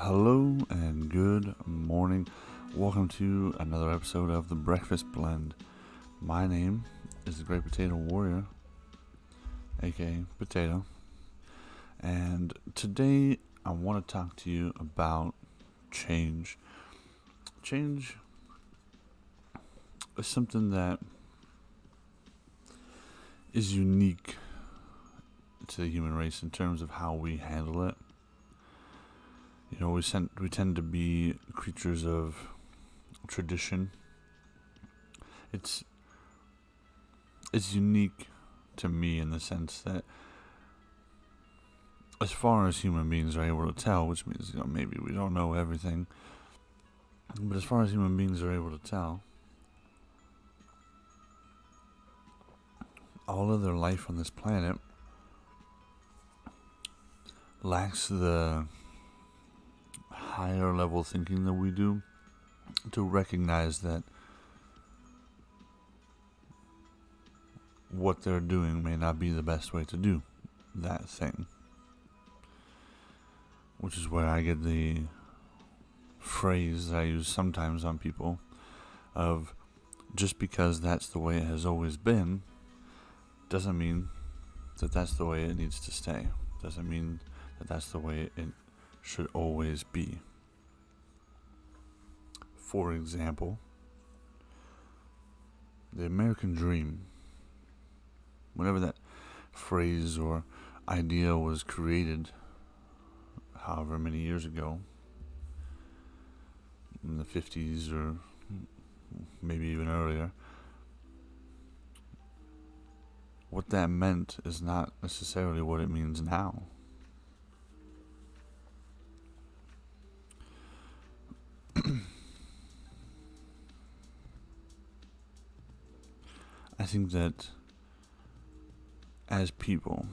Hello and good morning. Welcome to another episode of the Breakfast Blend. My name is the Great Potato Warrior, aka Potato, and today I want to talk to you about change. Change is something that is unique to the human race in terms of how we handle it you know, we tend we tend to be creatures of tradition. It's it's unique to me in the sense that as far as human beings are able to tell, which means you know maybe we don't know everything, but as far as human beings are able to tell, all of their life on this planet lacks the higher level thinking that we do to recognize that what they're doing may not be the best way to do that thing. Which is where I get the phrase I use sometimes on people of just because that's the way it has always been doesn't mean that that's the way it needs to stay. Doesn't mean that that's the way it should always be. For example, the American dream, whenever that phrase or idea was created, however many years ago, in the 50s or maybe even earlier, what that meant is not necessarily what it means now. I think that as people,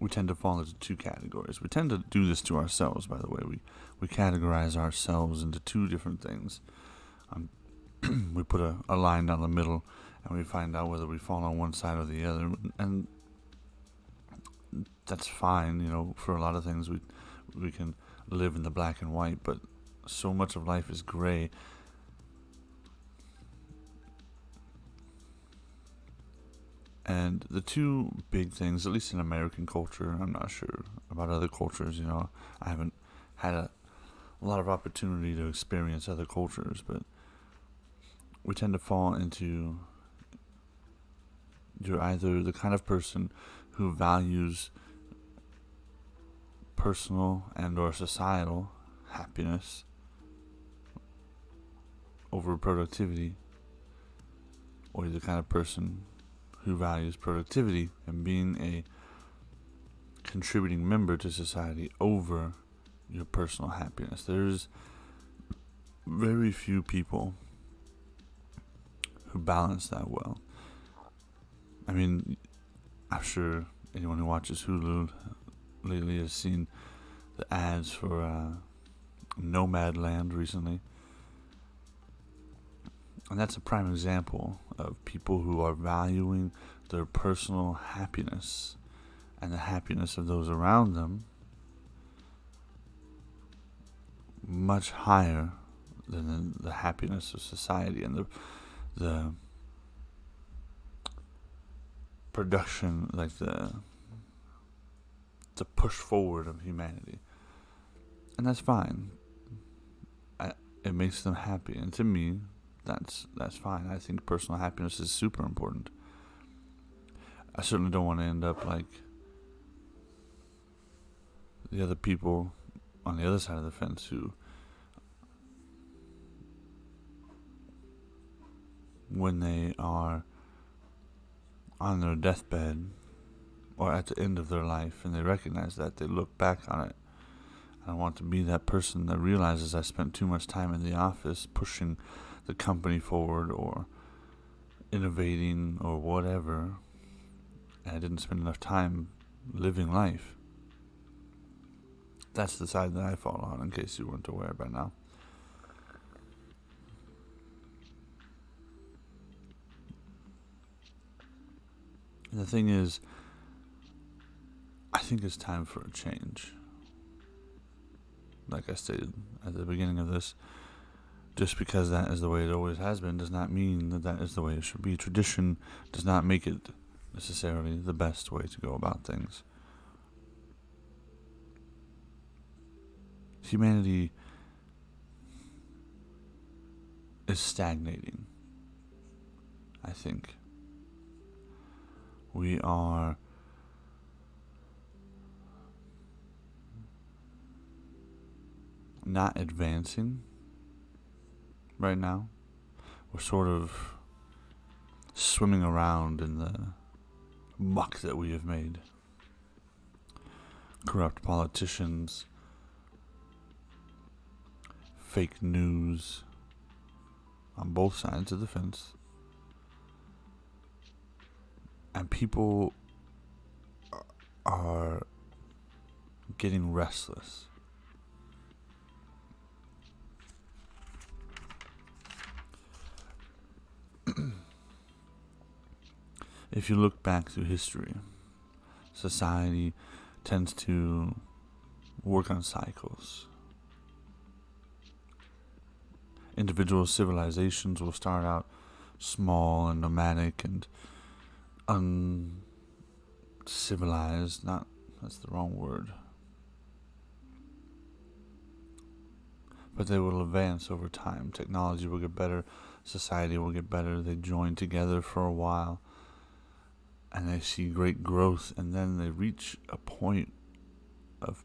we tend to fall into two categories. We tend to do this to ourselves, by the way. We we categorize ourselves into two different things. Um, we put a, a line down the middle, and we find out whether we fall on one side or the other, and that's fine. You know, for a lot of things, we we can live in the black and white, but so much of life is gray. And the two big things, at least in American culture, I'm not sure about other cultures, you know, I haven't had a, a lot of opportunity to experience other cultures, but we tend to fall into you're either the kind of person who values personal and or societal happiness over productivity, or you're the kind of person who values productivity and being a contributing member to society over your personal happiness. There's very few people who balance that well. I mean, I'm sure anyone who watches Hulu lately has seen the ads for uh, Nomadland recently. And that's a prime example of people who are valuing their personal happiness and the happiness of those around them much higher than the, the happiness of society and the the production like the the push forward of humanity. And that's fine. I, it makes them happy. And to me that's that's fine. I think personal happiness is super important. I certainly don't want to end up like the other people on the other side of the fence who when they are on their deathbed or at the end of their life and they recognize that they look back on it I want to be that person that realizes I spent too much time in the office pushing the company forward or innovating or whatever. And I didn't spend enough time living life. That's the side that I fall on, in case you weren't aware by now. And the thing is, I think it's time for a change. like I stated at the beginning of this, just because that is the way it always has been does not mean that that is the way it should be. Tradition does not make it necessarily the best way to go about things. Humanity is stagnating, I think. We are not advancing right now. We're sort of swimming around in the muck that we have made. Corrupt politicians, fake news on both sides of the fence. And people are getting restless. If you look back through history, society tends to work on cycles. Individual civilizations will start out small and nomadic and uncivilized. Not, that's the wrong word. But they will advance over time. Technology will get better, society will get better. They join together for a while and they see great growth, and then they reach a point of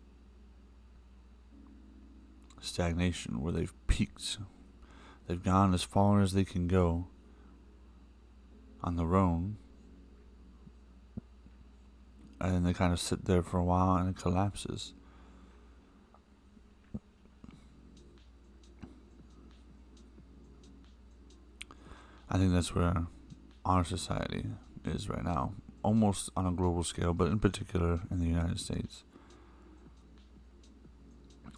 stagnation where they've peaked. They've gone as far as they can go on their own, and then they kind of sit there for a while and it collapses. I think that's where our society is right now, almost on a global scale, but in particular in the United States.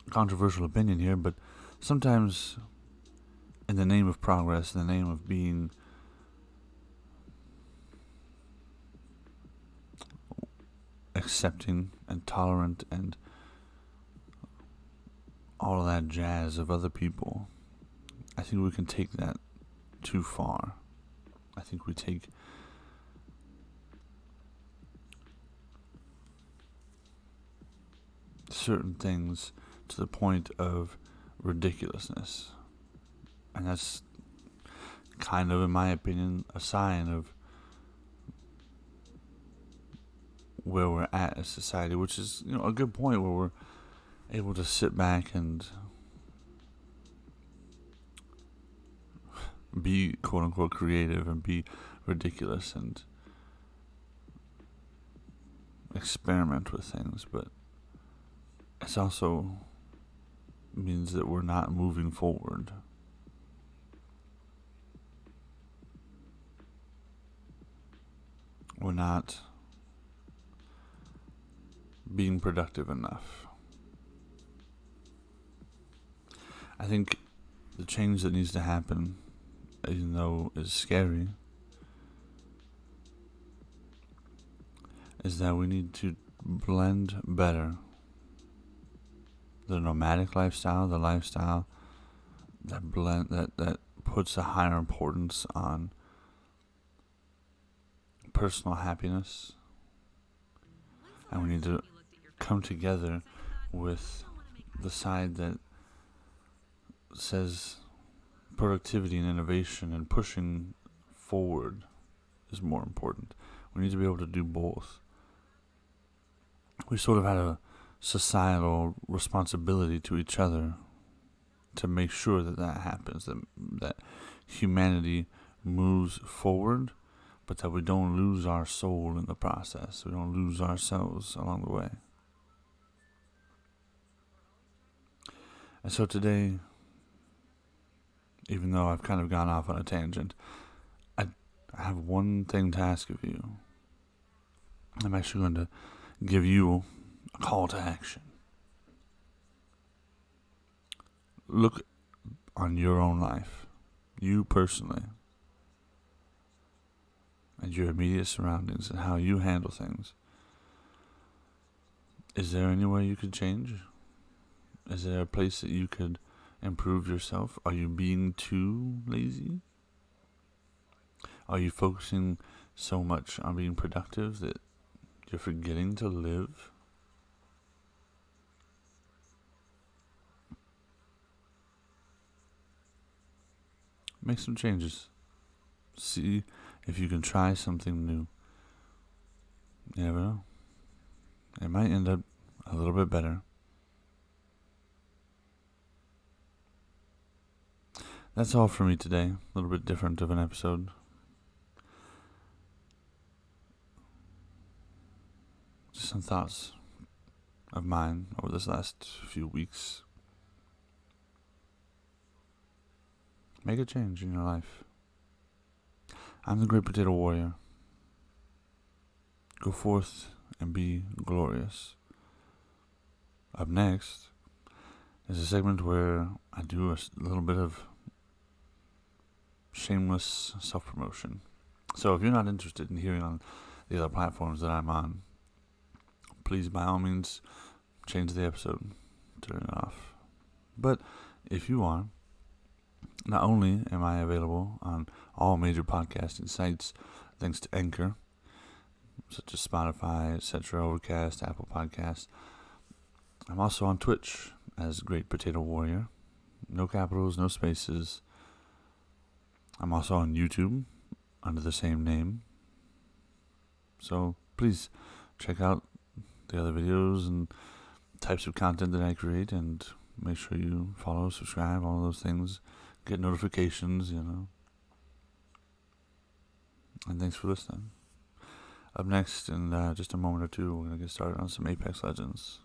Controversial opinion here, but sometimes, in the name of progress, in the name of being accepting and tolerant and all of that jazz of other people, I think we can take that too far. I think we take certain things to the point of ridiculousness. And that's kind of, in my opinion, a sign of where we're at as society, which is, you know, a good point where we're able to sit back and be quote unquote creative and be ridiculous and experiment with things, but it also means that we're not moving forward. We're not being productive enough. I think the change that needs to happen, even though it's scary, is that we need to blend better the nomadic lifestyle, the lifestyle that blend that that puts a higher importance on personal happiness, and we need to come together with the side that says productivity and innovation and pushing forward is more important. We need to be able to do both. We sort of had a societal responsibility to each other to make sure that that happens, that, that humanity moves forward, but that we don't lose our soul in the process. We don't lose ourselves along the way. And so today, even though I've kind of gone off on a tangent, I, I have one thing to ask of you. I'm actually going to give you call to action. Look on your own life, you personally, and your immediate surroundings and how you handle things. Is there any way you could change? Is there a place that you could improve yourself? Are you being too lazy? Are you focusing so much on being productive that you're forgetting to live? Make some changes. See if you can try something new. You never know. It might end up a little bit better. That's all for me today. A little bit different of an episode. Just some thoughts of mine over this last few weeks. Make a change in your life. I'm the Great Potato Warrior. Go forth and be glorious. Up next is a segment where I do a little bit of shameless self promotion. So if you're not interested in hearing on the other platforms that I'm on, please by all means change the episode, turn it off. But if you are, not only am I available on all major podcasting sites thanks to Anchor, such as Spotify, etc., Overcast, Apple Podcasts, I'm also on Twitch as Great Potato Warrior. No capitals, no spaces. I'm also on YouTube under the same name. So please check out the other videos and types of content that I create and make sure you follow, subscribe, all those things. Get notifications, you know. And thanks for listening. Up next, in uh, just a moment or two, we're going to get started on some Apex Legends.